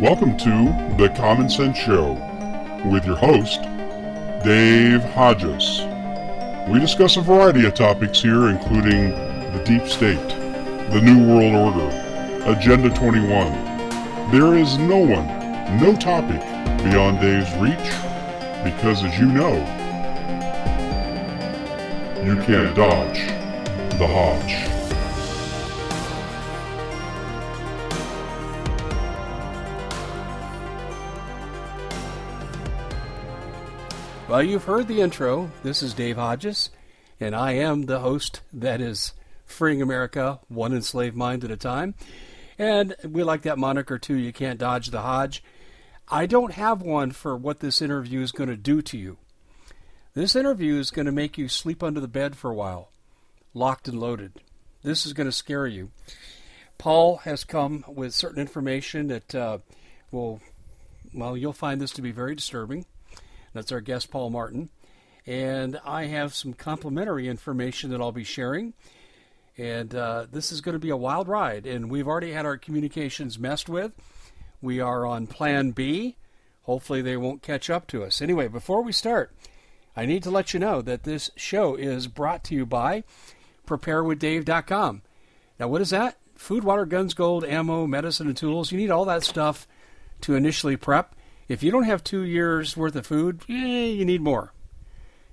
Welcome to The Common Sense Show with your host, Dave Hodges. We discuss a variety of topics here, including the deep state, the New World Order, Agenda 21. There is no one, no topic beyond Dave's reach, because as you know, you can't dodge the Hodge. Well, you've heard the intro. This is Dave Hodges, and I am the host that is freeing America one enslaved mind at a time. And we like that moniker too. You can't dodge the Hodge. I don't have one for what this interview is going to do to you. This interview is going to make you sleep under the bed for a while, locked and loaded. This is going to scare you. Paul has come with certain information that uh, will, well, you'll find this to be very disturbing. That's our guest, Paul Martin. And I have some complimentary information that I'll be sharing. And uh, this is going to be a wild ride. And we've already had our communications messed with. We are on plan B. Hopefully, they won't catch up to us. Anyway, before we start, I need to let you know that this show is brought to you by PrepareWithDave.com. Now, what is that? Food, water, guns, gold, ammo, medicine, and tools. You need all that stuff to initially prep. If you don't have two years worth of food, eh, you need more.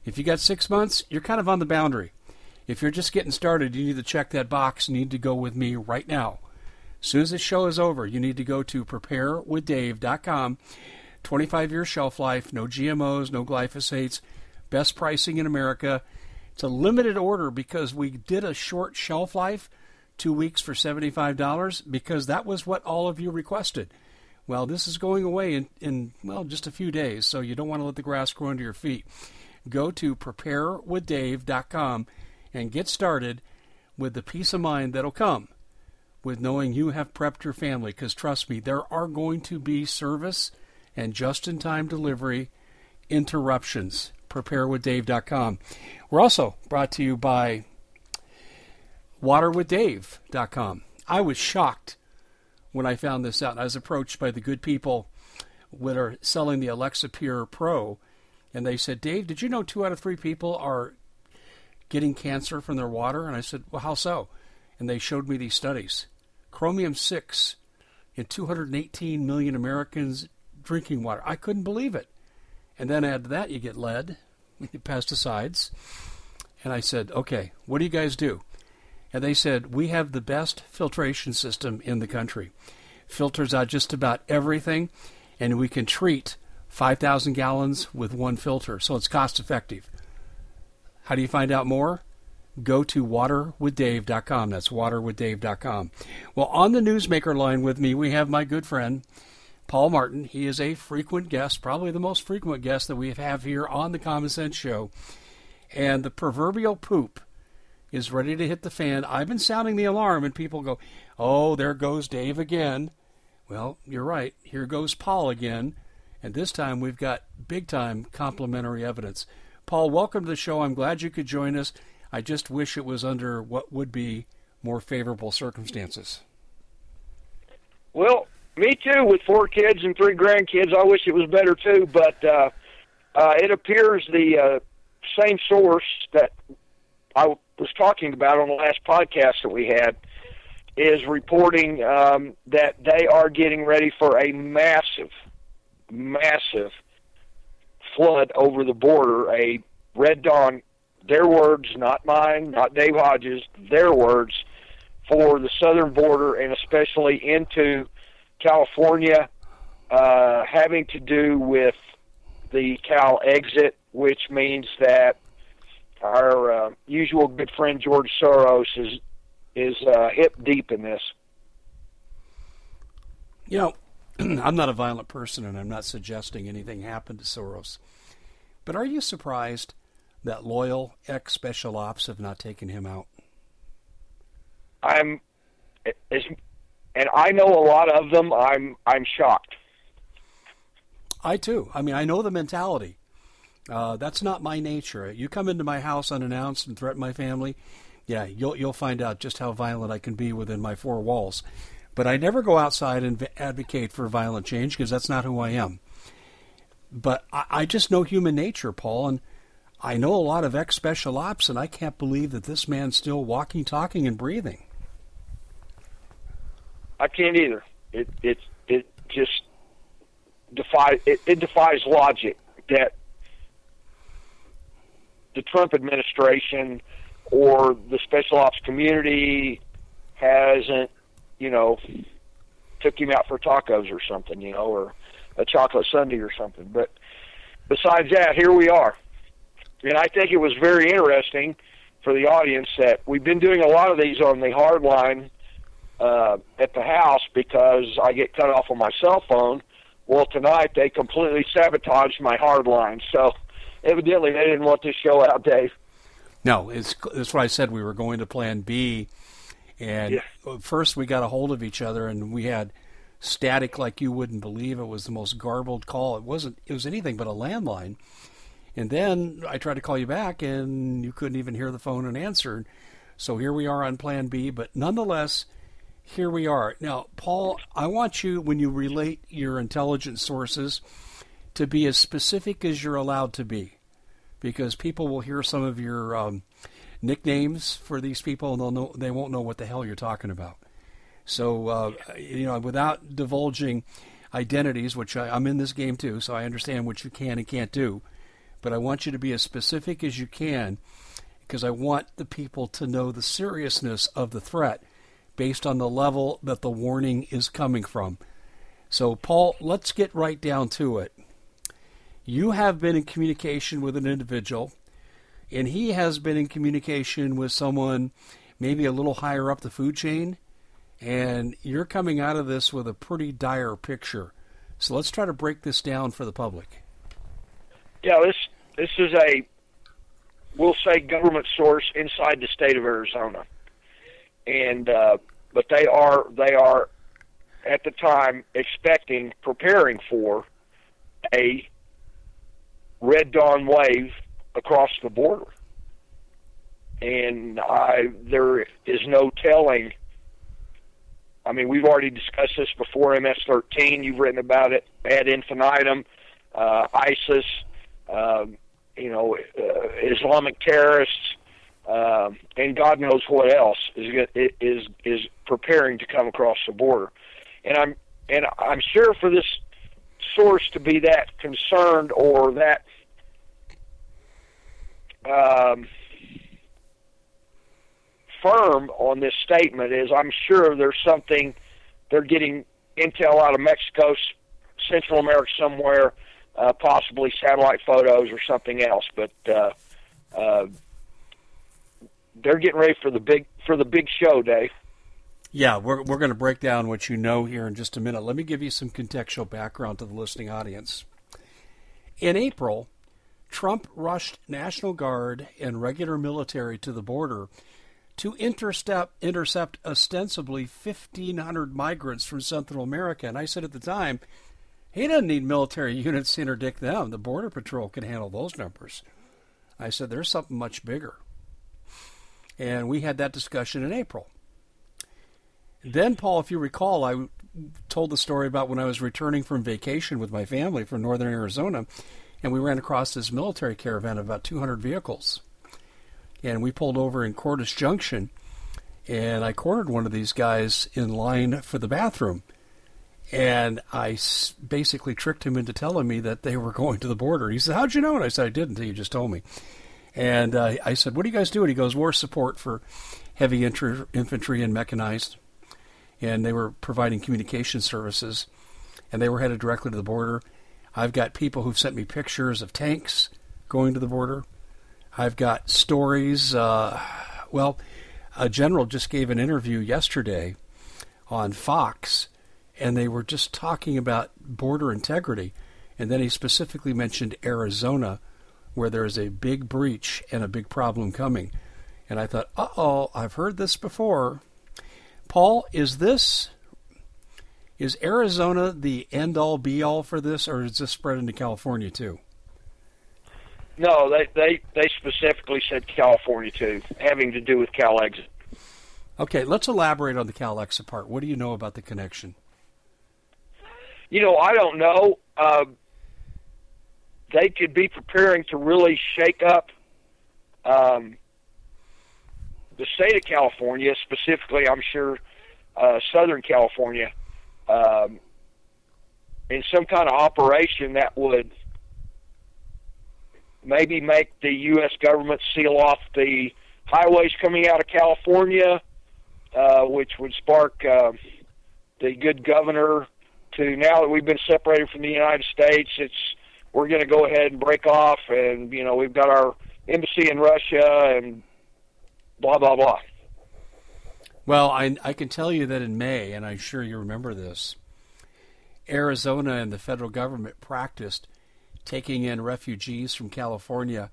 If you got six months, you're kind of on the boundary. If you're just getting started, you need to check that box. You need to go with me right now. As soon as this show is over, you need to go to preparewithdave.com. 25 year shelf life, no GMOs, no glyphosates, best pricing in America. It's a limited order because we did a short shelf life, two weeks for $75, because that was what all of you requested. Well, this is going away in, in well, just a few days, so you don't want to let the grass grow under your feet. Go to preparewithdave.com and get started with the peace of mind that'll come with knowing you have prepped your family. Because trust me, there are going to be service and just in time delivery interruptions. Preparewithdave.com. We're also brought to you by waterwithdave.com. I was shocked when I found this out. I was approached by the good people that are selling the Alexapure Pro, and they said, Dave, did you know two out of three people are getting cancer from their water? And I said, Well, how so? And they showed me these studies. Chromium 6 in 218 million Americans drinking water. I couldn't believe it. And then add to that, you get lead, pesticides. And I said, Okay, what do you guys do? And they said, We have the best filtration system in the country. Filters out just about everything, and we can treat 5,000 gallons with one filter, so it's cost effective. How do you find out more? Go to waterwithdave.com. That's waterwithdave.com. Well, on the newsmaker line with me, we have my good friend, Paul Martin. He is a frequent guest, probably the most frequent guest that we have here on the Common Sense Show. And the proverbial poop is ready to hit the fan. I've been sounding the alarm, and people go, Oh, there goes Dave again. Well, you're right. Here goes Paul again. And this time we've got big time complimentary evidence. Paul, welcome to the show. I'm glad you could join us. I just wish it was under what would be more favorable circumstances. Well, me too, with four kids and three grandkids. I wish it was better too, but uh, uh, it appears the uh, same source that I was talking about on the last podcast that we had is reporting um, that they are getting ready for a massive, massive flood over the border. A red dawn, their words, not mine, not Dave Hodges, their words for the southern border and especially into California, uh, having to do with the Cal exit, which means that our uh, usual good friend George Soros is is uh, hip deep in this. You know, I'm not a violent person, and I'm not suggesting anything happened to Soros. But are you surprised that loyal ex special ops have not taken him out? I'm, and I know a lot of them. I'm I'm shocked. I too. I mean, I know the mentality. Uh, that's not my nature. You come into my house unannounced and threaten my family, yeah, you'll you'll find out just how violent I can be within my four walls. But I never go outside and advocate for violent change because that's not who I am. But I, I just know human nature, Paul, and I know a lot of ex special ops, and I can't believe that this man's still walking, talking, and breathing. I can't either. It it it just defies it, it defies logic that the Trump administration or the special ops community hasn't, you know, took him out for tacos or something, you know, or a chocolate sundae or something. But besides that, here we are. And I think it was very interesting for the audience that we've been doing a lot of these on the hard line uh, at the house because I get cut off on my cell phone. Well, tonight they completely sabotaged my hard line. So evidently they didn't want this show out, Dave. No, it's that's why I said we were going to Plan B, and yeah. first we got a hold of each other and we had static like you wouldn't believe. It was the most garbled call. It wasn't. It was anything but a landline. And then I tried to call you back, and you couldn't even hear the phone and answer. So here we are on Plan B, but nonetheless, here we are. Now, Paul, I want you, when you relate your intelligence sources, to be as specific as you're allowed to be, because people will hear some of your um, nicknames for these people, and they'll know they won't know what the hell you're talking about. So, uh, you know, without divulging identities, which I, I'm in this game too, so I understand what you can and can't do but I want you to be as specific as you can because I want the people to know the seriousness of the threat based on the level that the warning is coming from. So, Paul, let's get right down to it. You have been in communication with an individual, and he has been in communication with someone maybe a little higher up the food chain, and you're coming out of this with a pretty dire picture. So, let's try to break this down for the public. Yeah, this this is a, we'll say, government source inside the state of Arizona, and uh, but they are they are at the time expecting, preparing for a red dawn wave across the border, and I there is no telling. I mean, we've already discussed this before. MS-13, you've written about it ad infinitum. Uh, ISIS, um, you know, uh, Islamic terrorists, uh, and God knows what else is is is preparing to come across the border. And I'm and I'm sure for this source to be that concerned or that um, firm on this statement is I'm sure there's something they're getting intel out of Mexico, Central America somewhere uh, possibly satellite photos or something else. But uh, uh, they're getting ready for the big for the big show, Dave. Yeah, we're we're going to break down what you know here in just a minute. Let me give you some contextual background to the listening audience. In April, Trump rushed National Guard and regular military to the border to intercept intercept ostensibly 1500 migrants from Central America. And I said at the time, he doesn't need military units to interdict them. The Border Patrol can handle those numbers. I said, there's something much bigger. And we had that discussion in April. Then, Paul, if you recall, I told the story about when I was returning from vacation with my family from northern Arizona, and we ran across this military caravan of about 200 vehicles. And we pulled over in Cordes Junction, and I cornered one of these guys in line for the bathroom. And I basically tricked him into telling me that they were going to the border. He said, How'd you know? And I said, I didn't until you just told me. And uh, I said, What do you guys do? And he goes, War support for heavy infantry and mechanized. And they were providing communication services. And they were headed directly to the border. I've got people who've sent me pictures of tanks going to the border. I've got stories. Uh, well, a general just gave an interview yesterday on Fox and they were just talking about border integrity. And then he specifically mentioned Arizona, where there is a big breach and a big problem coming. And I thought, uh oh, I've heard this before. Paul, is this is Arizona the end all be all for this, or is this spread into California too? No, they they they specifically said California too, having to do with Cal exit. Okay, let's elaborate on the Cal-Exit part. What do you know about the connection? You know, I don't know. Uh, they could be preparing to really shake up um, the state of California, specifically, I'm sure, uh, Southern California, um, in some kind of operation that would maybe make the U.S. government seal off the highways coming out of California, uh, which would spark uh, the good governor to now that we've been separated from the United States, it's we're going to go ahead and break off, and you know we've got our embassy in Russia and blah blah blah. Well, I I can tell you that in May, and I'm sure you remember this. Arizona and the federal government practiced taking in refugees from California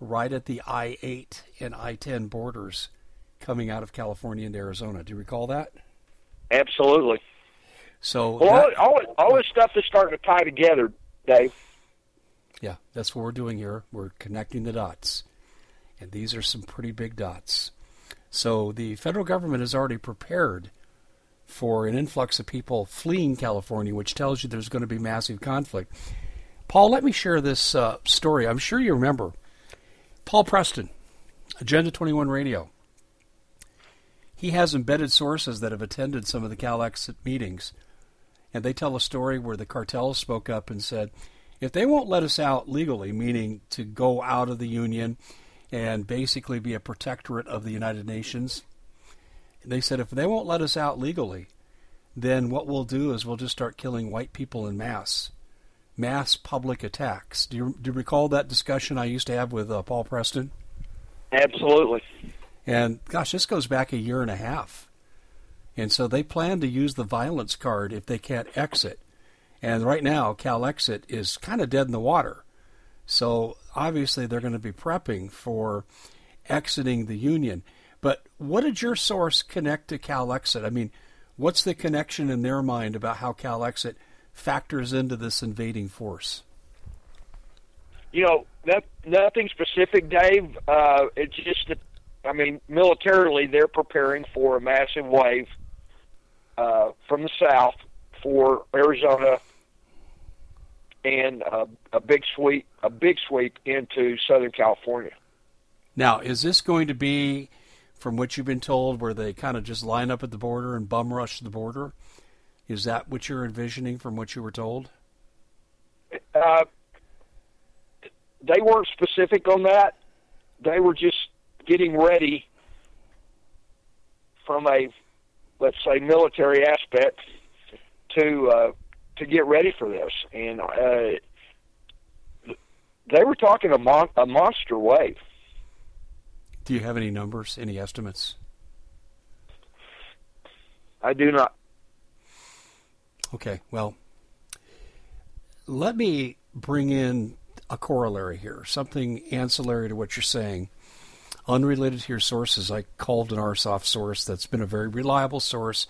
right at the I 8 and I 10 borders coming out of California into Arizona. Do you recall that? Absolutely. So well, that, all, all, all this stuff is starting to tie together, Dave. Yeah, that's what we're doing here. We're connecting the dots. And these are some pretty big dots. So the federal government is already prepared for an influx of people fleeing California, which tells you there's going to be massive conflict. Paul, let me share this uh, story. I'm sure you remember. Paul Preston, Agenda 21 Radio. He has embedded sources that have attended some of the Cal-Exit meetings, and they tell a story where the cartels spoke up and said, if they won't let us out legally, meaning to go out of the Union and basically be a protectorate of the United Nations, they said if they won't let us out legally, then what we'll do is we'll just start killing white people in mass mass public attacks. Do you, do you recall that discussion I used to have with uh, Paul Preston? Absolutely. And gosh, this goes back a year and a half. And so they plan to use the violence card if they can't exit. And right now, Cal-Exit is kind of dead in the water. So obviously, they're going to be prepping for exiting the Union. But what did your source connect to Cal-Exit? I mean, what's the connection in their mind about how Cal-Exit – factors into this invading force? You know, that, nothing specific, Dave. Uh, it's just that, I mean, militarily, they're preparing for a massive wave uh, from the south for Arizona and uh, a big sweep, a big sweep into Southern California. Now, is this going to be, from what you've been told, where they kind of just line up at the border and bum rush the border? Is that what you're envisioning from what you were told? Uh, they weren't specific on that. They were just getting ready from a, let's say, military aspect to uh, to get ready for this, and uh, they were talking a, mon- a monster wave. Do you have any numbers, any estimates? I do not. Okay, well, let me bring in a corollary here, something ancillary to what you're saying, unrelated to your sources. I called an RSOF source that's been a very reliable source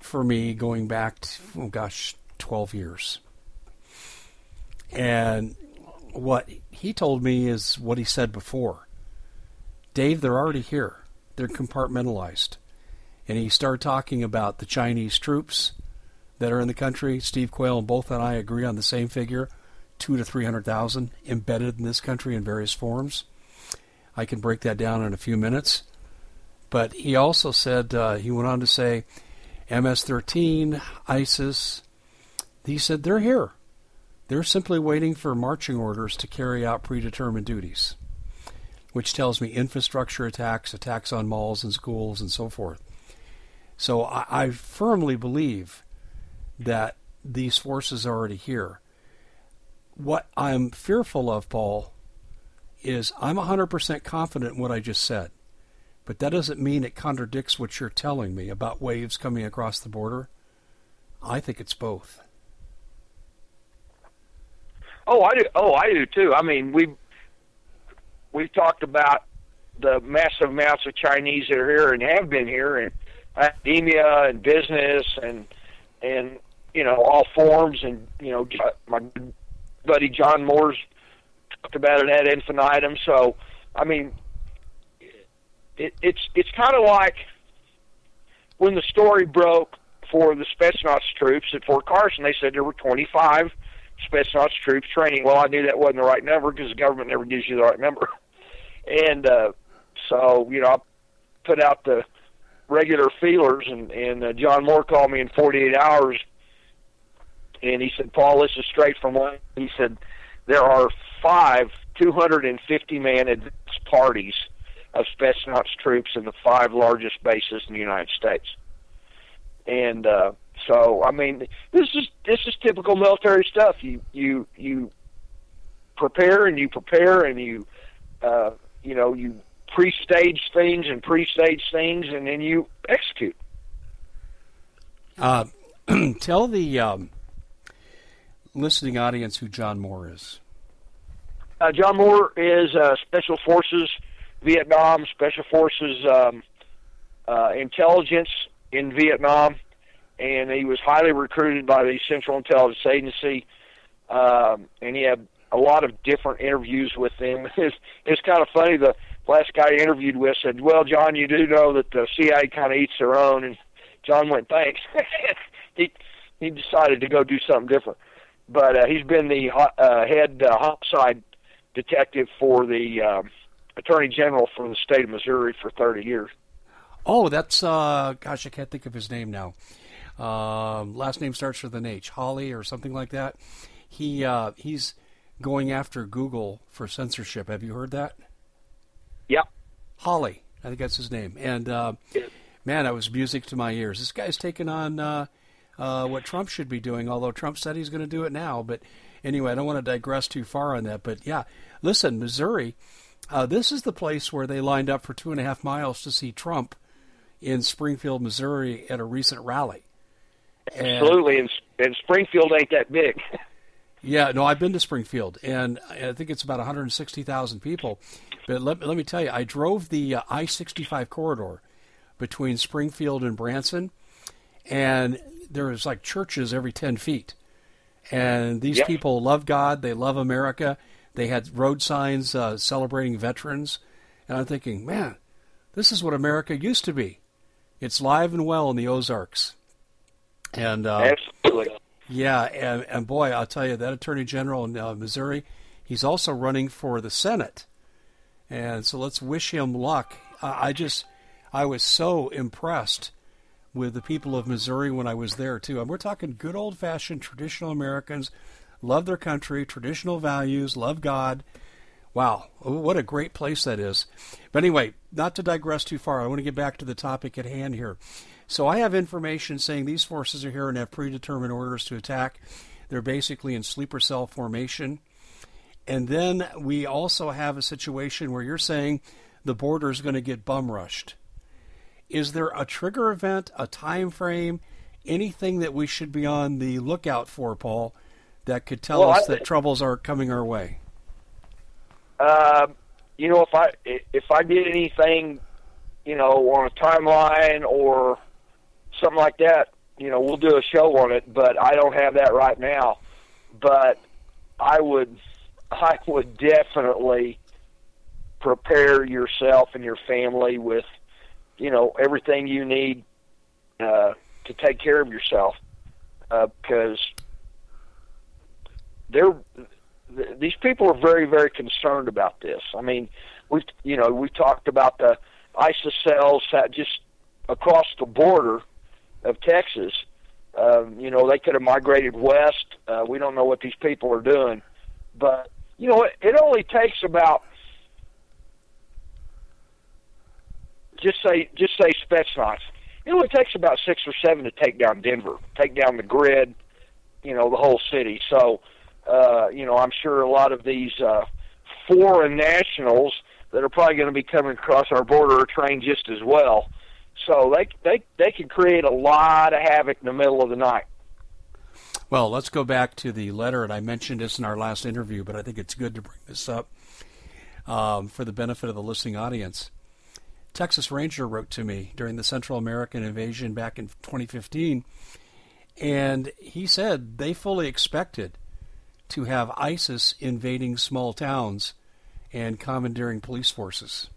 for me going back, to, oh gosh, 12 years. And what he told me is what he said before Dave, they're already here, they're compartmentalized. And he started talking about the Chinese troops that are in the country. Steve Quayle and both and I agree on the same figure, two to three hundred thousand embedded in this country in various forms. I can break that down in a few minutes. But he also said uh, he went on to say, MS-13, ISIS. He said they're here. They're simply waiting for marching orders to carry out predetermined duties, which tells me infrastructure attacks, attacks on malls and schools, and so forth. So I, I firmly believe that these forces are already here. What I'm fearful of, Paul, is I'm 100% confident in what I just said. But that doesn't mean it contradicts what you're telling me about waves coming across the border. I think it's both. Oh, I do. Oh, I do too. I mean, we we've talked about the massive amounts of Chinese that are here and have been here, and academia and business and and you know all forms and you know my buddy John Moore's talked about it ad infinitum. So I mean, it, it's it's kind of like when the story broke for the Spetsnaz troops at Fort Carson, they said there were 25 Spetsnaz troops training. Well, I knew that wasn't the right number because the government never gives you the right number. And uh, so, you know, I put out the regular feelers, and, and uh, John Moore called me in 48 hours, and he said, Paul, this is straight from one. He said, there are five 250 man advance parties of Spetsnaz troops in the five largest bases in the United States. And uh, so, I mean, this is this is typical military stuff. You you you prepare and you prepare and you uh, you know you pre-stage things and pre-stage things, and then you execute. Uh, tell the um, listening audience who John Moore is. Uh, John Moore is uh, Special Forces Vietnam, Special Forces um, uh, intelligence in Vietnam, and he was highly recruited by the Central Intelligence Agency. Um, and he had a lot of different interviews with them. It's, it's kind of funny. The last guy I interviewed with said, "Well, John, you do know that the CIA kind of eats their own," and John went, "Thanks." he he decided to go do something different, but uh, he's been the uh, head uh, homicide detective for the uh, Attorney General for the state of Missouri for 30 years. Oh, that's uh, gosh, I can't think of his name now. Um, last name starts with an H, Hawley or something like that. He uh, he's going after Google for censorship. Have you heard that? Yep. Hawley, I think that's his name. And uh, yeah. man, that was music to my ears. This guy's taking on uh, uh, what Trump should be doing, although Trump said he's going to do it now. But anyway, I don't want to digress too far on that. But yeah, listen, Missouri, uh, this is the place where they lined up for two and a half miles to see Trump in Springfield, Missouri, at a recent rally. Absolutely, and, and Springfield ain't that big. yeah, no, I've been to Springfield, and I think it's about 160,000 people. But let, let me tell you, I drove the uh, I 65 corridor between Springfield and Branson, and there was like churches every 10 feet. And these yep. people love God, they love America. They had road signs uh, celebrating veterans. And I'm thinking, man, this is what America used to be. It's live and well in the Ozarks. And uh, absolutely, yeah, and, and boy, I'll tell you that Attorney General in uh, Missouri, he's also running for the Senate, and so let's wish him luck. I just, I was so impressed with the people of Missouri when I was there too. And we're talking good old fashioned traditional Americans, love their country, traditional values, love God. Wow, what a great place that is. But anyway, not to digress too far, I want to get back to the topic at hand here. So I have information saying these forces are here and have predetermined orders to attack. They're basically in sleeper cell formation. And then we also have a situation where you're saying the border is going to get bum rushed. Is there a trigger event, a time frame, anything that we should be on the lookout for, Paul, that could tell well, us I, that troubles are coming our way? Uh, you know, if I if I did anything, you know, on a timeline or something like that, you know, we'll do a show on it. But I don't have that right now. But I would, I would definitely prepare yourself and your family with, you know, everything you need uh, to take care of yourself, because uh, they're these people are very very concerned about this. I mean, we've you know we talked about the ISIS cells that just across the border of Texas. Um, you know, they could have migrated west. Uh, we don't know what these people are doing, but you know, it, it only takes about just say just say Spetsnaz. It only takes about six or seven to take down Denver, take down the grid, you know, the whole city. So, uh, you know, I'm sure a lot of these uh, foreign nationals that are probably going to be coming across our border are trained just as well. So they they they can create a lot of havoc in the middle of the night. Well, let's go back to the letter, and I mentioned this in our last interview, but I think it's good to bring this up um, for the benefit of the listening audience. Texas Ranger wrote to me during the Central American invasion back in 2015, and he said they fully expected to have ISIS invading small towns and commandeering police forces.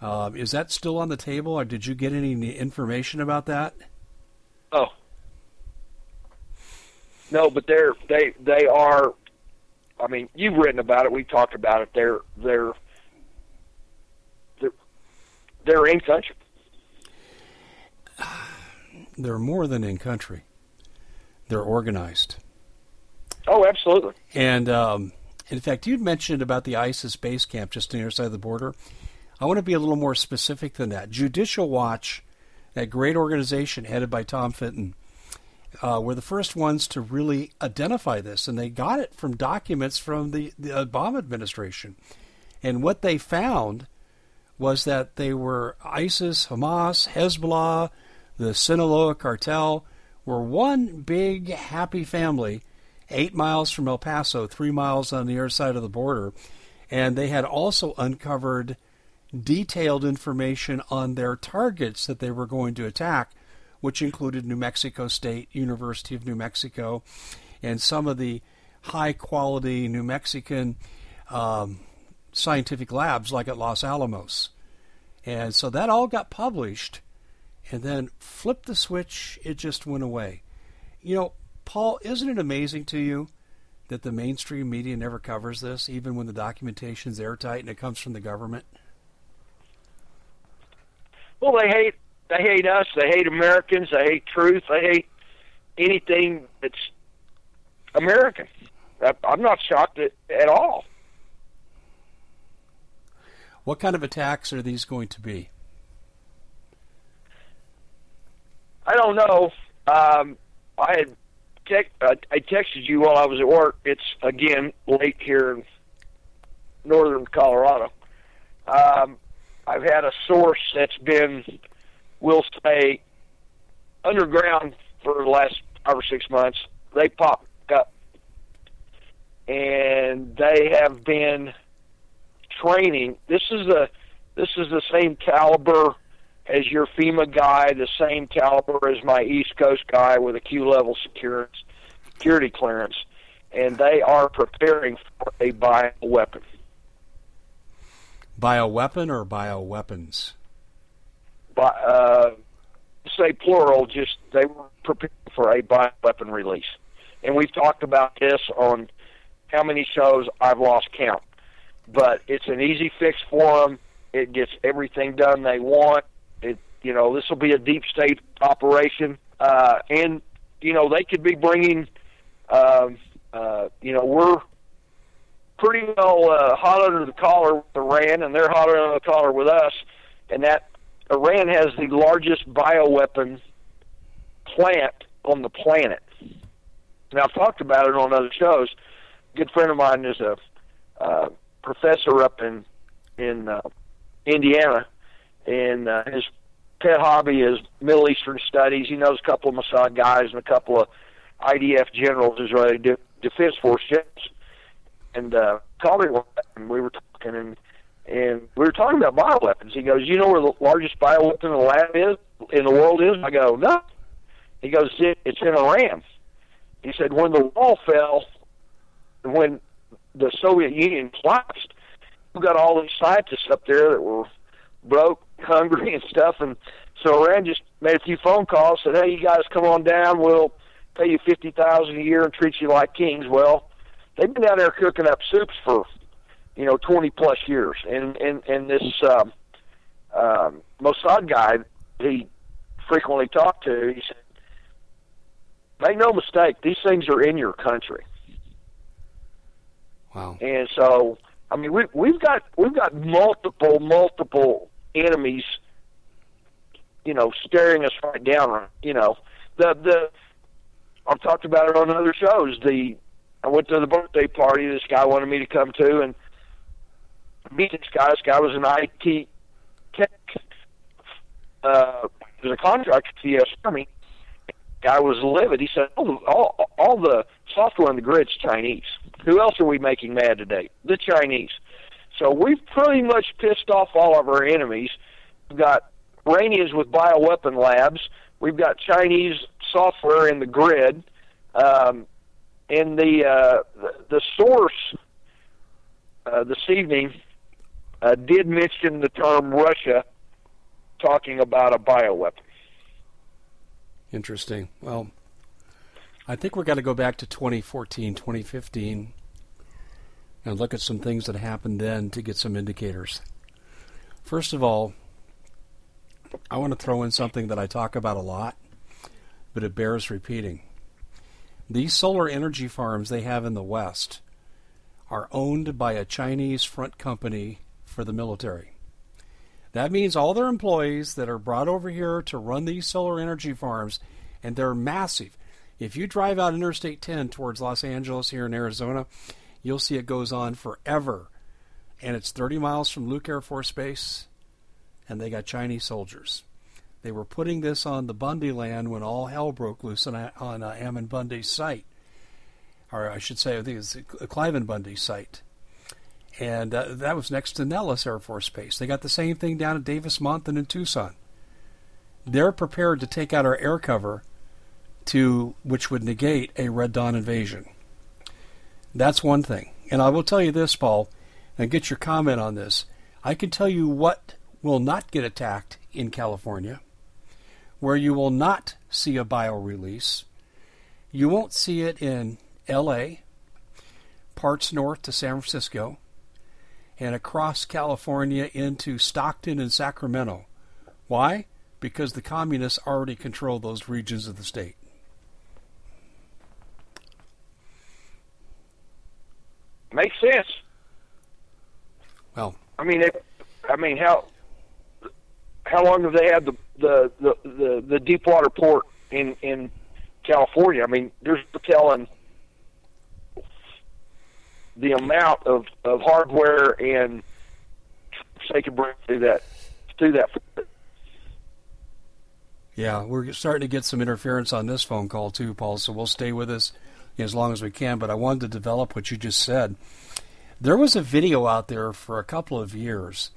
Uh, is that still on the table, or did you get any information about that? Oh, no, but they're they they are. I mean, you've written about it. We talked about it. They're they're they're, they're in country. They're more than in country. They're organized. Oh, absolutely. And um, in fact, you'd mentioned about the ISIS base camp just near the side of the border. I want to be a little more specific than that. Judicial Watch, that great organization headed by Tom Fitton, uh, were the first ones to really identify this, and they got it from documents from the, the Obama administration. And what they found was that they were ISIS, Hamas, Hezbollah, the Sinaloa cartel were one big happy family, eight miles from El Paso, three miles on the other side of the border, and they had also uncovered detailed information on their targets that they were going to attack, which included New Mexico State, University of New Mexico, and some of the high quality New Mexican um, scientific labs like at Los Alamos. And so that all got published, and then flip the switch, it just went away. You know, Paul, isn't it amazing to you that the mainstream media never covers this, even when the documentation's airtight and it comes from the government? Well, they hate they hate us. They hate Americans. They hate truth. They hate anything that's American. I'm not shocked at, at all. What kind of attacks are these going to be? I don't know. Um, I had te- uh, I texted you while I was at work. It's again late here in northern Colorado. Um, I've had a source that's been, we'll say, underground for the last five or six months. They popped up, and they have been training. This is the this is the same caliber as your FEMA guy, the same caliber as my East Coast guy with a Q level security security clearance, and they are preparing for a bioweapon. Bioweapon or bioweapons? By, uh, say plural, just they were prepared for a bioweapon release. And we've talked about this on how many shows I've lost count. But it's an easy fix for them. It gets everything done they want. It, you know, this will be a deep state operation, uh, and you know they could be bringing. Um, uh, you know, we're pretty well uh, hot under the collar with Iran, and they're hot under the collar with us. And that Iran has the largest bioweapon plant on the planet. Now I've talked about it on other shows. A good friend of mine is a uh, professor up in in uh, Indiana, and uh, his pet hobby is Middle Eastern studies. He knows a couple of Mossad guys and a couple of IDF generals, Israeli De- Defense Force generals and uh, called me and we were talking and and we were talking about bioweapons. He goes, "You know where the largest bioweapon in the lab is in the world is?" I go, "No." He goes, "It's in Iran." He said, "When the wall fell, when the Soviet Union collapsed, we got all these scientists up there that were broke, hungry, and stuff, and so Iran just made a few phone calls, said, "Hey, you guys, come on down. We'll pay you fifty thousand a year and treat you like kings." Well they've been down there cooking up soups for you know 20 plus years. And and and this um um Mossad guy he frequently talked to he said make no mistake these things are in your country. Wow. And so I mean we we've got we've got multiple multiple enemies you know staring us right down you know. The the I've talked about it on other shows the I went to the birthday party this guy wanted me to come to and meet this guy. This guy was an IT tech. Uh, was a contractor for the U.S. Army. Guy was livid. He said, all the, all, all the software on the grid's Chinese. Who else are we making mad today? The Chinese. So we've pretty much pissed off all of our enemies. We've got Iranians with bioweapon labs. We've got Chinese software in the grid. Um, and the uh, the, source uh, this evening uh, did mention the term Russia talking about a bioweapon. Interesting. Well, I think we've got to go back to 2014, 2015, and look at some things that happened then to get some indicators. First of all, I want to throw in something that I talk about a lot, but it bears repeating. These solar energy farms they have in the West are owned by a Chinese front company for the military. That means all their employees that are brought over here to run these solar energy farms, and they're massive. If you drive out Interstate 10 towards Los Angeles here in Arizona, you'll see it goes on forever. And it's 30 miles from Luke Air Force Base, and they got Chinese soldiers. They were putting this on the Bundy land when all hell broke loose on, on uh, Ammon Bundy's site. Or I should say, I think it's Cliven Bundy's site and uh, that was next to Nellis Air Force Base. They got the same thing down at Davis Monthan in Tucson. They're prepared to take out our air cover to which would negate a Red Dawn invasion. That's one thing. And I will tell you this, Paul, and get your comment on this. I can tell you what will not get attacked in California, where you will not see a bio release. You won't see it in LA, parts north to San Francisco, and across California into Stockton and Sacramento. Why? Because the communists already control those regions of the state. Makes sense. Well, I mean, it, I mean, how how long have they had the the the the, the Deepwater port in in California? I mean, there's telling the amount of, of hardware and they can bring through that through that. Yeah, we're starting to get some interference on this phone call too, Paul. So we'll stay with us as long as we can. But I wanted to develop what you just said. There was a video out there for a couple of years,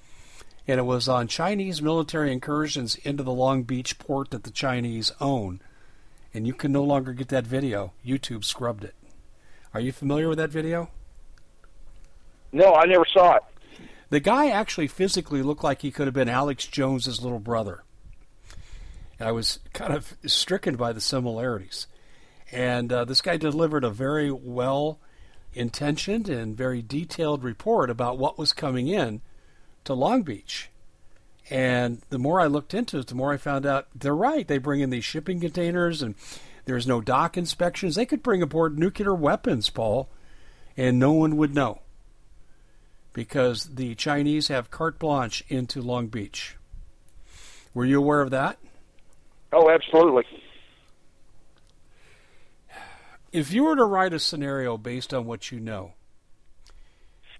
and it was on Chinese military incursions into the Long Beach port that the Chinese own. And you can no longer get that video. YouTube scrubbed it. Are you familiar with that video? No, I never saw it. The guy actually physically looked like he could have been Alex Jones's little brother. I was kind of stricken by the similarities. And uh, this guy delivered a very well intentioned and very detailed report about what was coming in to Long Beach. And the more I looked into it, the more I found out they're right. They bring in these shipping containers and there's no dock inspections. They could bring aboard nuclear weapons, Paul, and no one would know because the Chinese have carte blanche into Long Beach. Were you aware of that? Oh, absolutely. If you were to write a scenario based on what you know,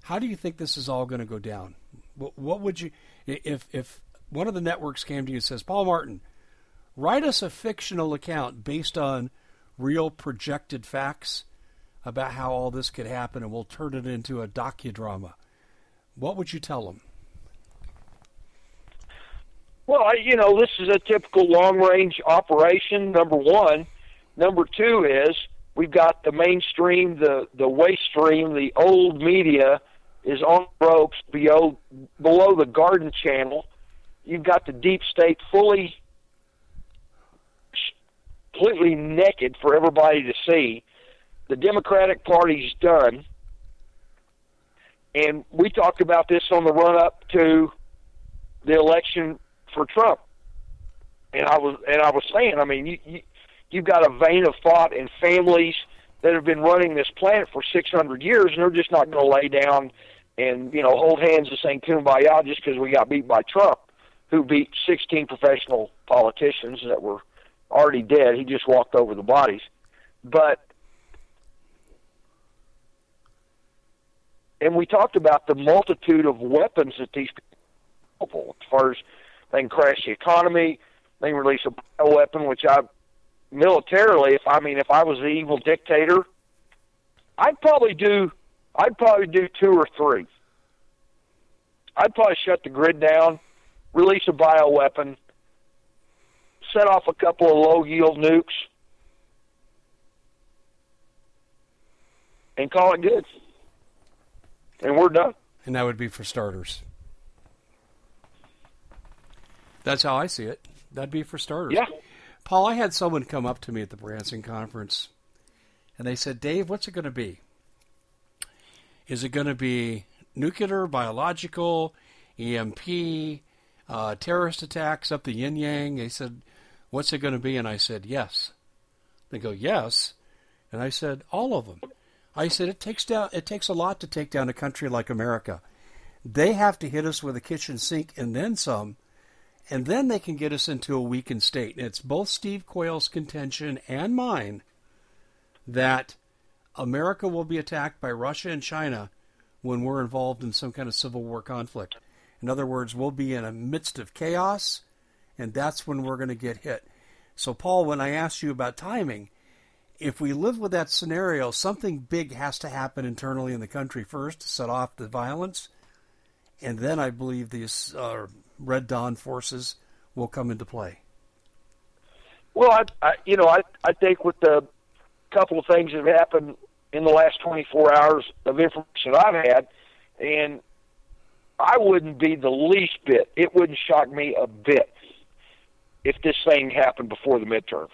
how do you think this is all going to go down? What, what would you, if if one of the networks came to you and says, Paul Martin, write us a fictional account based on real projected facts about how all this could happen, and we'll turn it into a docudrama what would you tell them? Well, you know, this is a typical long range operation, number one. Number two is we've got the mainstream, the, the waste stream, the old media is on ropes below, below the garden channel. You've got the deep state fully, completely naked for everybody to see. The Democratic Party's done and we talked about this on the run up to the election for Trump. And I was and I was saying, I mean, you, you you've got a vein of thought and families that have been running this planet for 600 years, and they're just not going to lay down and you know hold hands and sing kumbaya just because we got beat by Trump, who beat 16 professional politicians that were already dead. He just walked over the bodies. But and we talked about the multitude of weapons that these people, as far as they can crash the economy, they can release a weapon, which I militarily, if I mean, if I was the evil dictator, I'd probably do, I'd probably do two or three. I'd probably shut the grid down, release a bioweapon, set off a couple of low yield nukes, and call it good and we're done. And that would be for starters. That's how I see it. That'd be for starters. Yeah. Paul, I had someone come up to me at the Branson conference, and they said, "Dave, what's it going to be? Is it going to be nuclear, biological, EMP, uh, terrorist attacks up the yin yang?" They said, "What's it going to be?" And I said, "Yes." They go, "Yes," and I said, "All of them." I said, "It takes down. It takes a lot to take down a country like America. They have to hit us with a kitchen sink and then some." and then they can get us into a weakened state. And it's both Steve Quayle's contention and mine that America will be attacked by Russia and China when we're involved in some kind of civil war conflict. In other words, we'll be in a midst of chaos, and that's when we're going to get hit. So, Paul, when I asked you about timing, if we live with that scenario, something big has to happen internally in the country first to set off the violence, and then I believe these uh, Red Dawn forces will come into play? Well, I, I you know, I I think with the couple of things that have happened in the last 24 hours of information I've had, and I wouldn't be the least bit. It wouldn't shock me a bit if this thing happened before the midterms.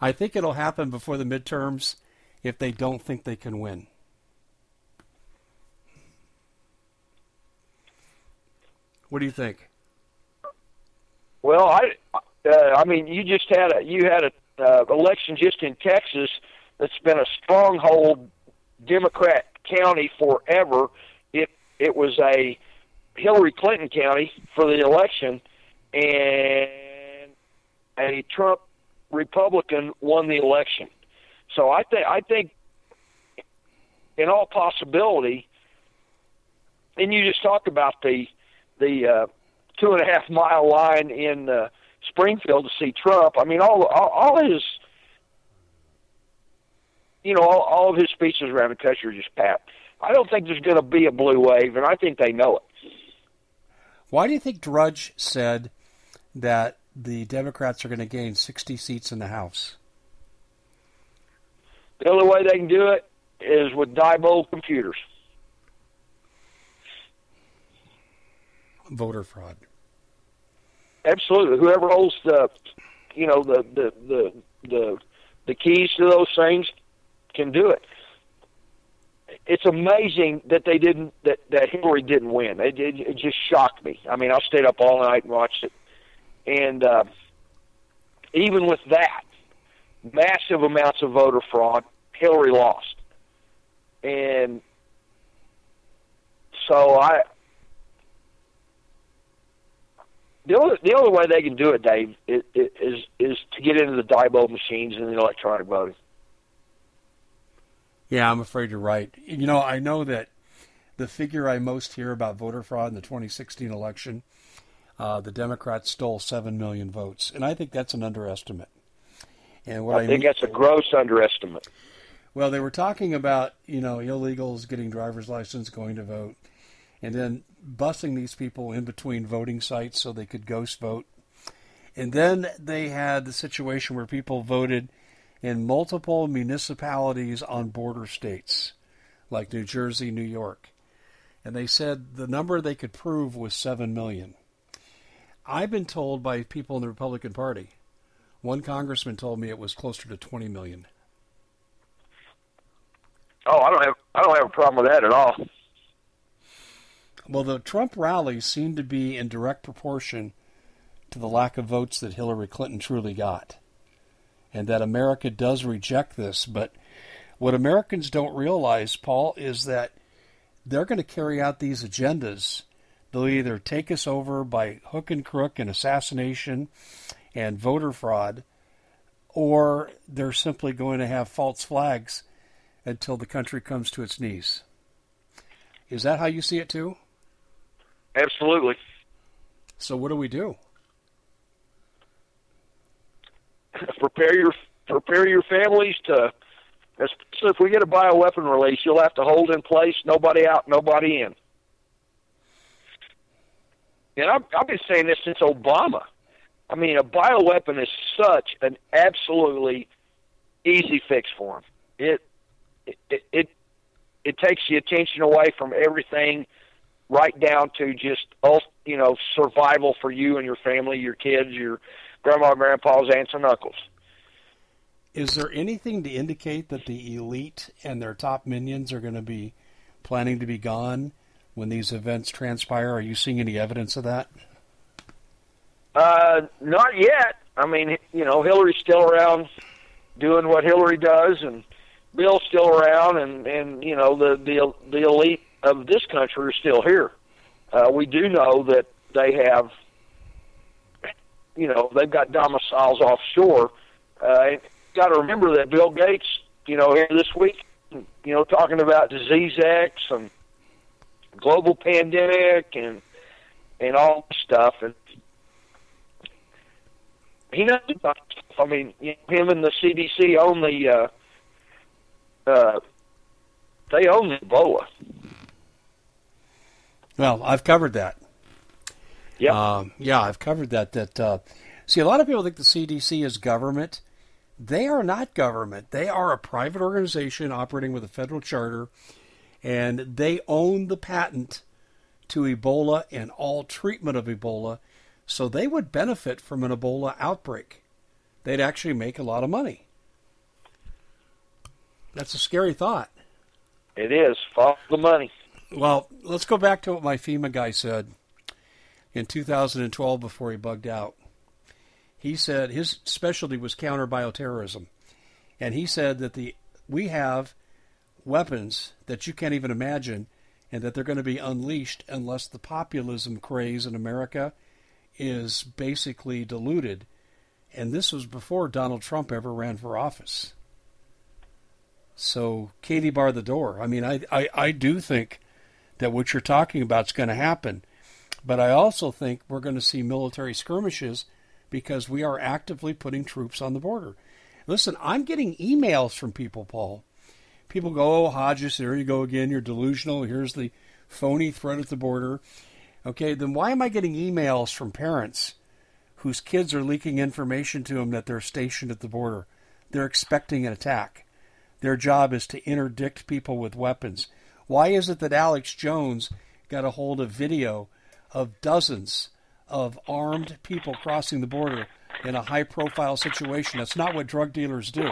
I think it'll happen before the midterms if they don't think they can win. What do you think? Well, I, uh, I mean, you just had a you had a uh, election just in Texas that's been a stronghold Democrat county forever. It it was a Hillary Clinton county for the election, and a Trump Republican won the election. So I think I think in all possibility, and you just talked about the the uh, two and a half mile line in uh, Springfield to see Trump. I mean, all all, all his, you know, all, all of his speeches around the country are just pat. I don't think there's going to be a blue wave, and I think they know it. Why do you think Drudge said that the Democrats are going to gain 60 seats in the House? The only way they can do it is with Diebold computers. voter fraud. Absolutely. Whoever holds the, you know, the the the the, the keys to those things can do it. It's amazing that they didn't that that Hillary didn't win. It, it, it just shocked me. I mean, I stayed up all night and watched it, and uh, even with that, massive amounts of voter fraud, Hillary lost, and so I the only the only way they can do it, Dave, is is, is to get into the die Diebold machines and the electronic voting. Yeah, I'm afraid you're right. You know, I know that the figure I most hear about voter fraud in the 2016 election, uh, the Democrats stole seven million votes, and I think that's an underestimate. And what I, I think mean, that's a gross underestimate. Well, they were talking about you know illegals getting driver's license, going to vote, and then busing these people in between voting sites so they could ghost vote. And then they had the situation where people voted in multiple municipalities on border states, like New Jersey, New York. And they said the number they could prove was 7 million. I've been told by people in the Republican Party, one congressman told me it was closer to 20 million. Oh, I don't have I don't have a problem with that at all. Well, the Trump rallies seem to be in direct proportion to the lack of votes that Hillary Clinton truly got. And that America does reject this. But what Americans don't realize, Paul, is that they're going to carry out these agendas. They'll either take us over by hook and crook and assassination and voter fraud, or they're simply going to have false flags until the country comes to its knees. Is that how you see it too? Absolutely. So what do we do? prepare your prepare your families to. So if we get a bioweapon release, you'll have to hold in place, nobody out, nobody in. And I've, I've been saying this since Obama. I mean, a bioweapon is such an absolutely easy fix for him. It it it, it takes the attention away from everything right down to just you know survival for you and your family, your kids, your grandma, grandpa's, aunts, and uncles. Is there anything to indicate that the elite and their top minions are going to be planning to be gone when these events transpire? Are you seeing any evidence of that? Uh, not yet. I mean, you know, Hillary's still around doing what Hillary does, and Bill's still around, and and you know the the the elite of this country are still here. Uh, we do know that they have, you know, they've got domiciles offshore. Uh, got to remember that Bill Gates, you know, here this week, you know, talking about disease X and global pandemic and and all this stuff, and he knows about. I mean, you know, him and the CDC own the uh, uh, they own the Ebola. Well, I've covered that. Yeah, um, yeah, I've covered that. That uh, see, a lot of people think the CDC is government. They are not government. They are a private organization operating with a federal charter, and they own the patent to Ebola and all treatment of Ebola. So they would benefit from an Ebola outbreak. They'd actually make a lot of money. That's a scary thought. It is. Follow the money. Well, let's go back to what my FEMA guy said in 2012 before he bugged out. He said his specialty was counter bioterrorism. And he said that the we have weapons that you can't even imagine and that they're going to be unleashed unless the populism craze in America is basically diluted. And this was before Donald Trump ever ran for office. So Katie bar the door. I mean, I, I, I do think that what you're talking about is going to happen. But I also think we're going to see military skirmishes because we are actively putting troops on the border. Listen, I'm getting emails from people, Paul. People go, oh, Hodges, there you go again. You're delusional. Here's the phony threat at the border. Okay, then why am I getting emails from parents whose kids are leaking information to them that they're stationed at the border? They're expecting an attack. Their job is to interdict people with weapons. Why is it that Alex Jones got a hold of video of dozens of armed people crossing the border in a high profile situation? That's not what drug dealers do.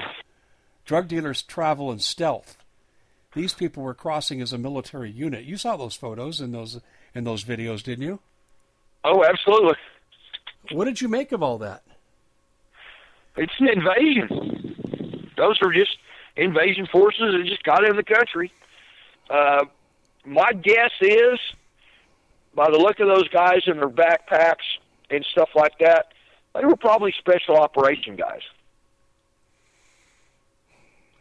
Drug dealers travel in stealth. These people were crossing as a military unit. You saw those photos and those in those videos, didn't you? Oh, absolutely. What did you make of all that? It's an invasion. Those are just invasion forces that just got in the country. Uh, my guess is, by the look of those guys in their backpacks and stuff like that, they were probably special operation guys.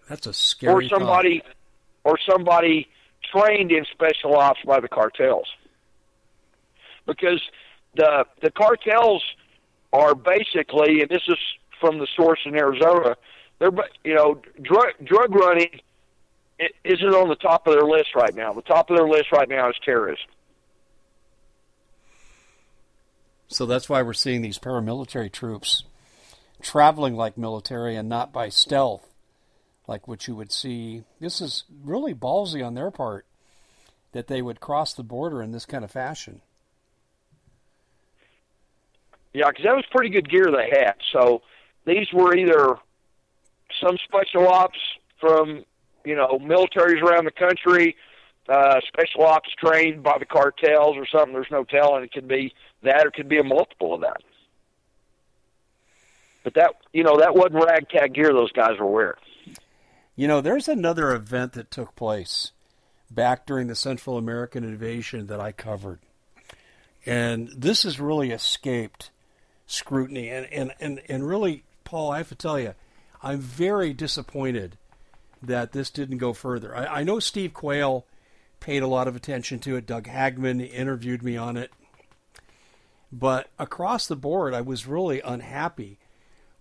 That's a scary. Or somebody, thought. or somebody trained in special ops by the cartels because the the cartels are basically, and this is from the source in Arizona, they're you know drug drug running isn't on the top of their list right now. The top of their list right now is terrorism. So that's why we're seeing these paramilitary troops traveling like military and not by stealth, like what you would see. This is really ballsy on their part that they would cross the border in this kind of fashion. Yeah, because that was pretty good gear they had. So these were either some special ops from you know militaries around the country, uh, special ops trained by the cartels or something. There's no telling. It could be that, or it could be a multiple of that. But that you know that wasn't ragtag gear those guys were wearing. You know, there's another event that took place back during the Central American invasion that I covered. And this has really escaped scrutiny. And, and, and, and really, Paul, I have to tell you, I'm very disappointed that this didn't go further. I, I know Steve Quayle paid a lot of attention to it. Doug Hagmann interviewed me on it. But across the board, I was really unhappy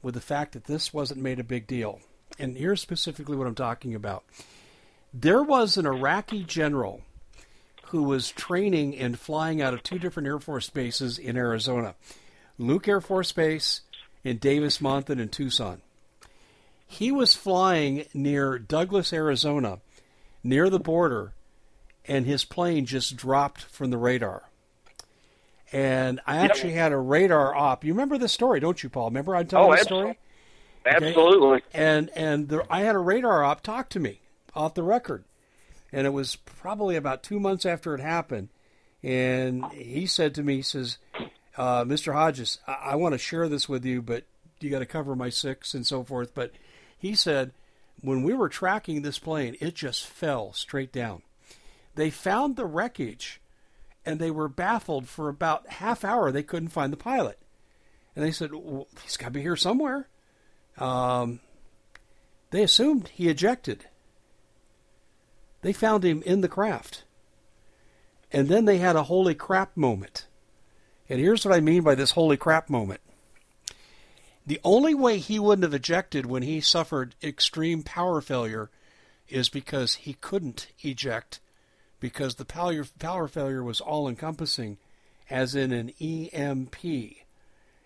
with the fact that this wasn't made a big deal. And here's specifically what I'm talking about. There was an Iraqi general who was training and flying out of two different Air Force bases in Arizona. Luke Air Force Base in Davis Monthan in Tucson. He was flying near Douglas, Arizona, near the border, and his plane just dropped from the radar. And I Yep. actually had a radar op. You remember this story, don't you, Paul? Remember I told Oh, the abso- story? Absolutely. and and the, I had a radar op talk to me off the record, and it was probably about two months after it happened, and he said to me, he says, uh, "Mr. Hodges, I, I want to share this with you, but you got to cover my six and so forth." But he said, when we were tracking this plane, it just fell straight down. They found the wreckage, and they were baffled for about half hour. They couldn't find the pilot, and they said, well, "He's got to be here somewhere." Um, they assumed he ejected. They found him in the craft. And then they had a holy crap moment. And here's what I mean by this holy crap moment. The only way he wouldn't have ejected when he suffered extreme power failure is because he couldn't eject because the power, power failure was all encompassing, as in an EMP.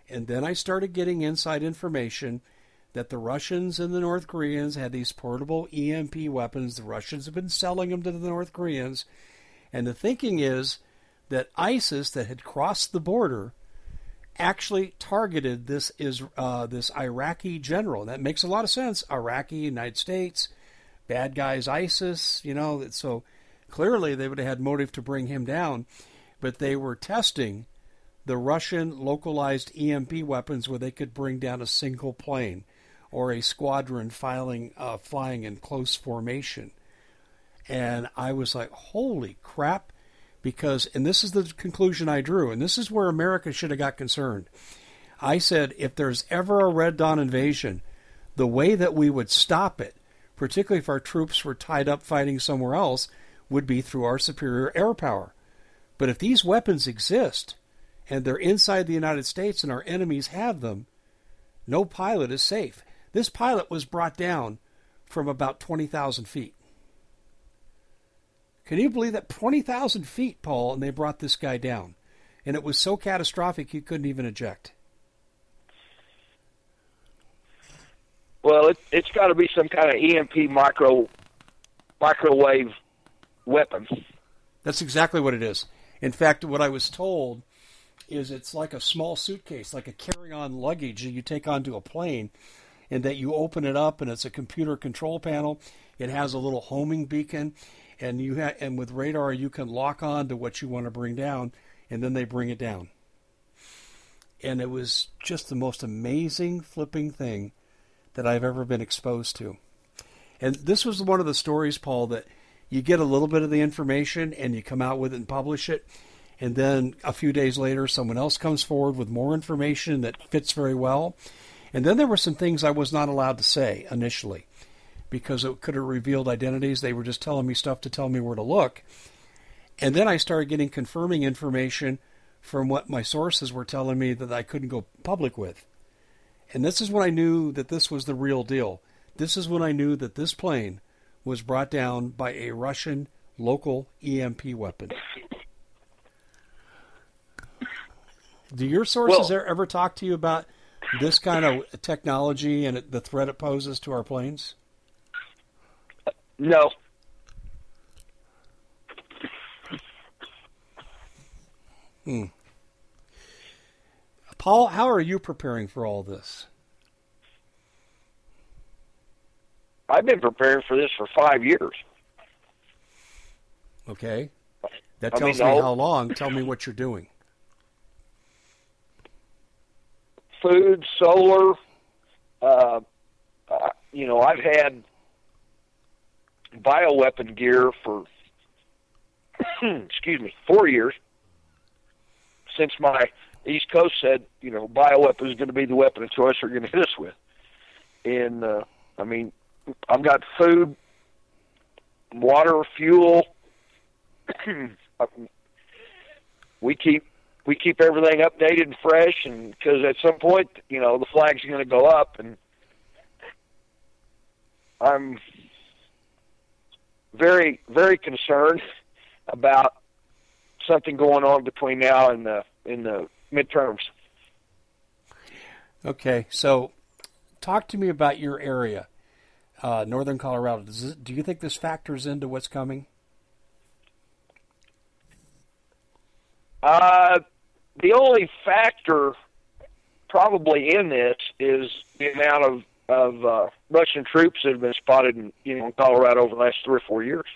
And then I started getting inside information that the Russians and the North Koreans had these portable EMP weapons. The Russians have been selling them to the North Koreans. And the thinking is that ISIS, that had crossed the border, actually targeted this is uh, this Iraqi general. That makes a lot of sense. Iraqi, United States, bad guys, ISIS. You know, so clearly they would have had motive to bring him down, but they were testing the Russian localized EMP weapons where they could bring down a single plane or a squadron filing, uh, flying in close formation. And I was like, holy crap. Because, and this is the conclusion I drew, and this is where America should have got concerned. I said, if there's ever a Red Dawn invasion, the way that we would stop it, particularly if our troops were tied up fighting somewhere else, would be through our superior air power. But if these weapons exist, and they're inside the United States and our enemies have them, no pilot is safe. This pilot was brought down from about 20,000 feet. Can you believe that? 20,000 feet, Paul, and they brought this guy down. And it was so catastrophic he couldn't even eject. Well, it, it's got to be some kind of EMP micro microwave weapon. That's exactly what it is. In fact, what I was told is it's like a small suitcase, like a carry-on luggage that you take onto a plane, and that you open it up, and it's a computer control panel. It has a little homing beacon, and you ha- and with radar you can lock on to what you want to bring down, and then they bring it down. And it was just the most amazing flipping thing that I've ever been exposed to. And this was one of the stories, Paul, that you get a little bit of the information and you come out with it and publish it. And then a few days later, someone else comes forward with more information that fits very well. And then there were some things I was not allowed to say initially because it could have revealed identities. They were just telling me stuff to tell me where to look. And then I started getting confirming information from what my sources were telling me that I couldn't go public with. And this is when I knew that this was the real deal. This is when I knew that this plane was brought down by a Russian local EMP weapon. Do your sources Well- ever talk to you about this kind of technology and the threat it poses to our planes? No, Hmm. Paul, how are you preparing for all this? I've been preparing for this for five years. Okay. That I tells mean, me how long. Tell me what you're doing. Food, solar. Uh, uh, you know, I've had bioweapon gear for excuse me four years since my East Coast said you know bioweapon is going to be the weapon of choice they're going to hit us with. And uh, I mean, I've got food, water, fuel. we keep we keep everything updated and fresh, and because at some point, you know, the flag's going to go up, and I'm very very concerned about something going on between now and the in the midterms. Okay, so talk to me about your area, uh, northern Colorado. Does this, do you think this factors into what's coming? Uh, the only factor probably in this is the amount of of uh, Russian troops that have been spotted in you know in Colorado over the last three or four years.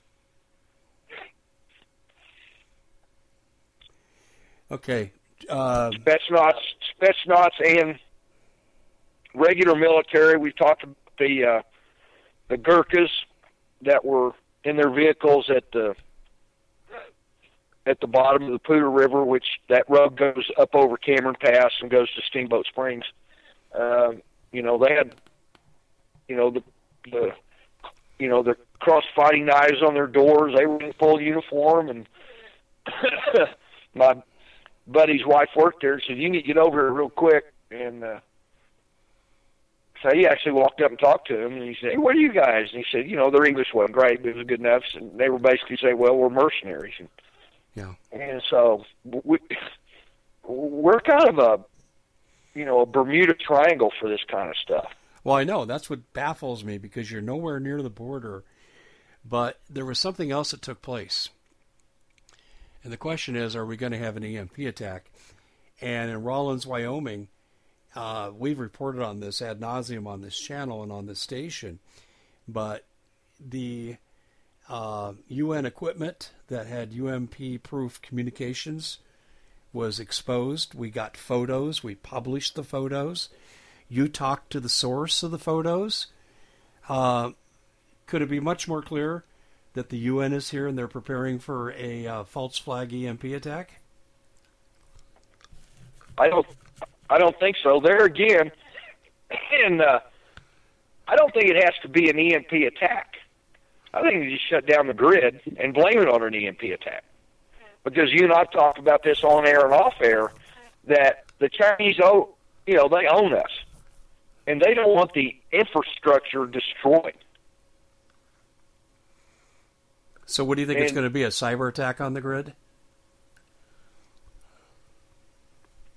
Okay. Uh, Spetsnaz, Spetsnaz, and regular military. We've talked about the uh, the Gurkhas that were in their vehicles at the at the bottom of the Poudre River, which that road goes up over Cameron Pass and goes to Steamboat Springs. Uh, you know, they had, you know, the the, you know, the cross fighting knives on their doors. They were in full uniform, and my buddy's wife worked there. Said, "You need to get over here real quick." And uh, so he actually walked up and talked to him, and he said, "Hey, what are you guys?" And he said, "You know, their English wasn't great, but it was good enough." And they were basically saying, "Well, we're mercenaries." And, yeah. And so we we're kind of a you know a Bermuda Triangle for this kind of stuff. Well, I know that's what baffles me because you're nowhere near the border, but there was something else that took place. And the question is, are we going to have an EMP attack? And in Rawlins, Wyoming, uh, we've reported on this ad nauseum on this channel and on this station, but the uh, UN equipment that had EMP proof communications was exposed. We got photos. We published the photos. You talked to the source of the photos. Uh, could it be much more clear that the UN is here and they're preparing for a uh, false flag EMP attack? I don't. I don't think so. There again, and uh, I don't think it has to be an EMP attack. I think you just shut down the grid and blame it on an EMP attack. Because you and I've talked about this on air and off air that the Chinese own, you know, they own us, and they don't want the infrastructure destroyed. So, what do you think And- it's going to be? A cyber attack on the grid?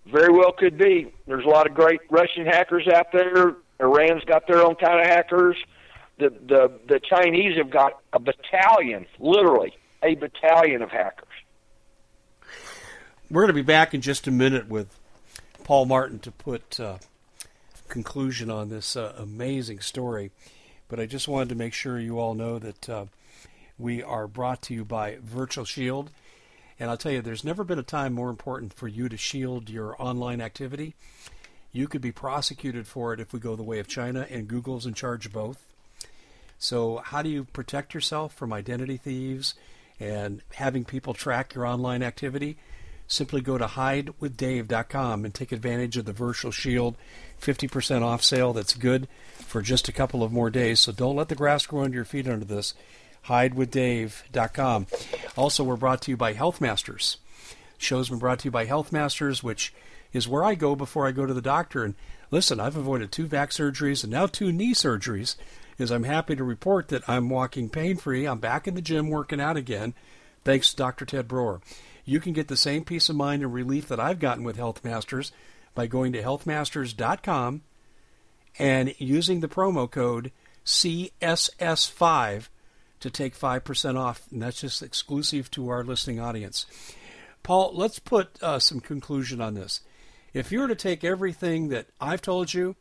Very well could be. There's a lot of great Russian hackers out there. Iran's got their own kind of hackers. The the the Chinese have got a battalion, literally a battalion of hackers. We're going to be back in just a minute with Paul Martin to put uh, conclusion on this uh, amazing story. But I just wanted to make sure you all know that uh, we are brought to you by Virtual Shield. And I'll tell you, there's never been a time more important for you to shield your online activity. You could be prosecuted for it if we go the way of China, and Google's in charge of both. So, how do you protect yourself from identity thieves and having people track your online activity? Simply go to hidewithdave.com and take advantage of the Virtual Shield 50% off sale that's good for just a couple of more days. So, don't let the grass grow under your feet under this. Hidewithdave.com. Also, we're brought to you by Health Masters. Show's been brought to you by Health Masters, which is where I go before I go to the doctor. And listen, I've avoided two back surgeries and now two knee surgeries. Is I'm happy to report that I'm walking pain free. I'm back in the gym working out again, thanks to Dr. Ted Broer. You can get the same peace of mind and relief that I've gotten with Health Masters by going to healthmasters.com and using the promo code CSS5 to take 5% off. And that's just exclusive to our listening audience. Paul, let's put uh, some conclusion on this. If you were to take everything that I've told you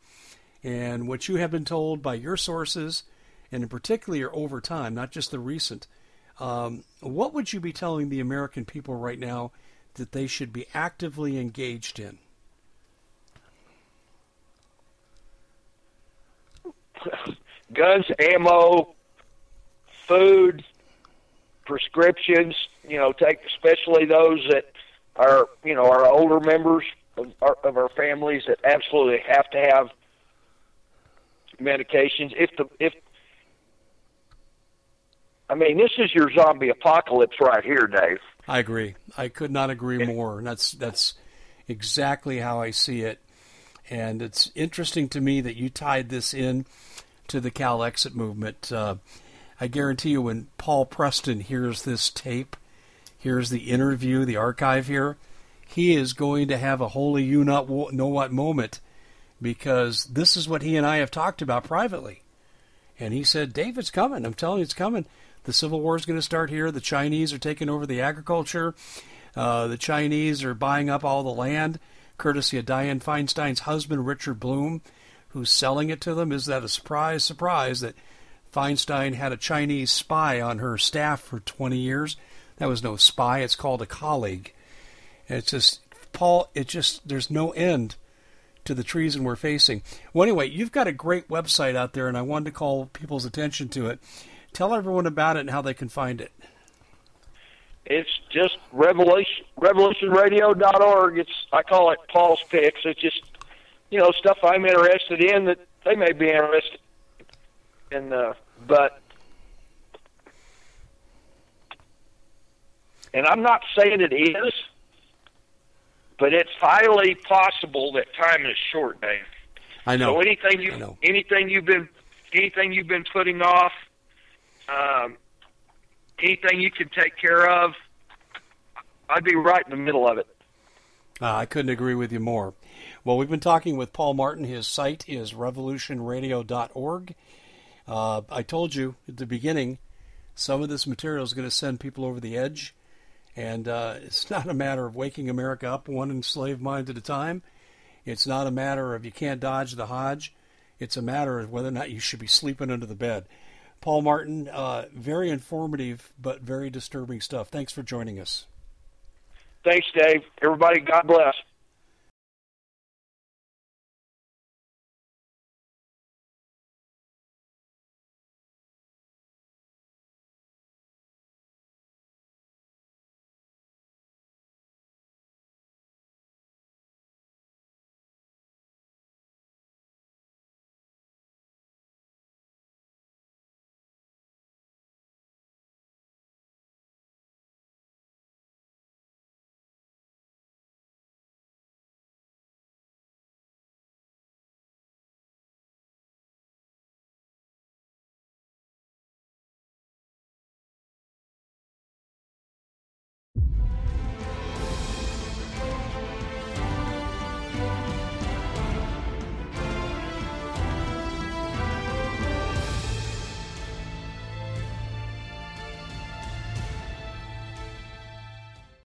and what you have been told by your sources, and in particular over time, not just the recent, um, what would you be telling the American people right now that they should be actively engaged in? Guns, ammo, food, prescriptions. You know, take especially those that are you know our older members of our, of our families that absolutely have to have medications. If the if I mean, this is your zombie apocalypse right here, Dave. I agree. I could not agree more. And that's that's exactly how I see it. And it's interesting to me that you tied this in to the Cal Exit movement. Uh, I guarantee you, when Paul Preston hears this tape, hears the interview, the archive here, he is going to have a holy you not know what moment because this is what he and I have talked about privately. And he said, David's coming. I'm telling you, it's coming. The Civil War is going to start here. The Chinese are taking over the agriculture. Uh, the Chinese are buying up all the land, courtesy of Dianne Feinstein's husband, Richard Blum, who's selling it to them. Is that a surprise? Surprise that Feinstein had a Chinese spy on her staff for 20 years. That was no spy, it's called a colleague. And it's just, Paul, it just, there's no end to the treason we're facing. Well, anyway, you've got a great website out there, and I wanted to call people's attention to it. Tell everyone about it and how they can find it. It's just revolution revolutionradio.org. It's I call it Paul's picks. It's just you know stuff I'm interested in that they may be interested in. Uh, but and I'm not saying it is, but it's highly possible that time is short, Dave. I know. So anything you anything you've been anything you've been putting off, um, anything you can take care of, I'd be right in the middle of it. Uh, I couldn't agree with you more. Well, we've been talking with Paul Martin. His site is revolutionradio.org. Uh, I told you at the beginning, some of this material is going to send people over the edge. And uh, it's not a matter of waking America up one enslaved mind at a time. It's not a matter of you can't dodge the Hodge. It's a matter of whether or not you should be sleeping under the bed. Paul Martin, uh, very informative but very disturbing stuff. Thanks for joining us. Thanks, Dave. Everybody, God bless.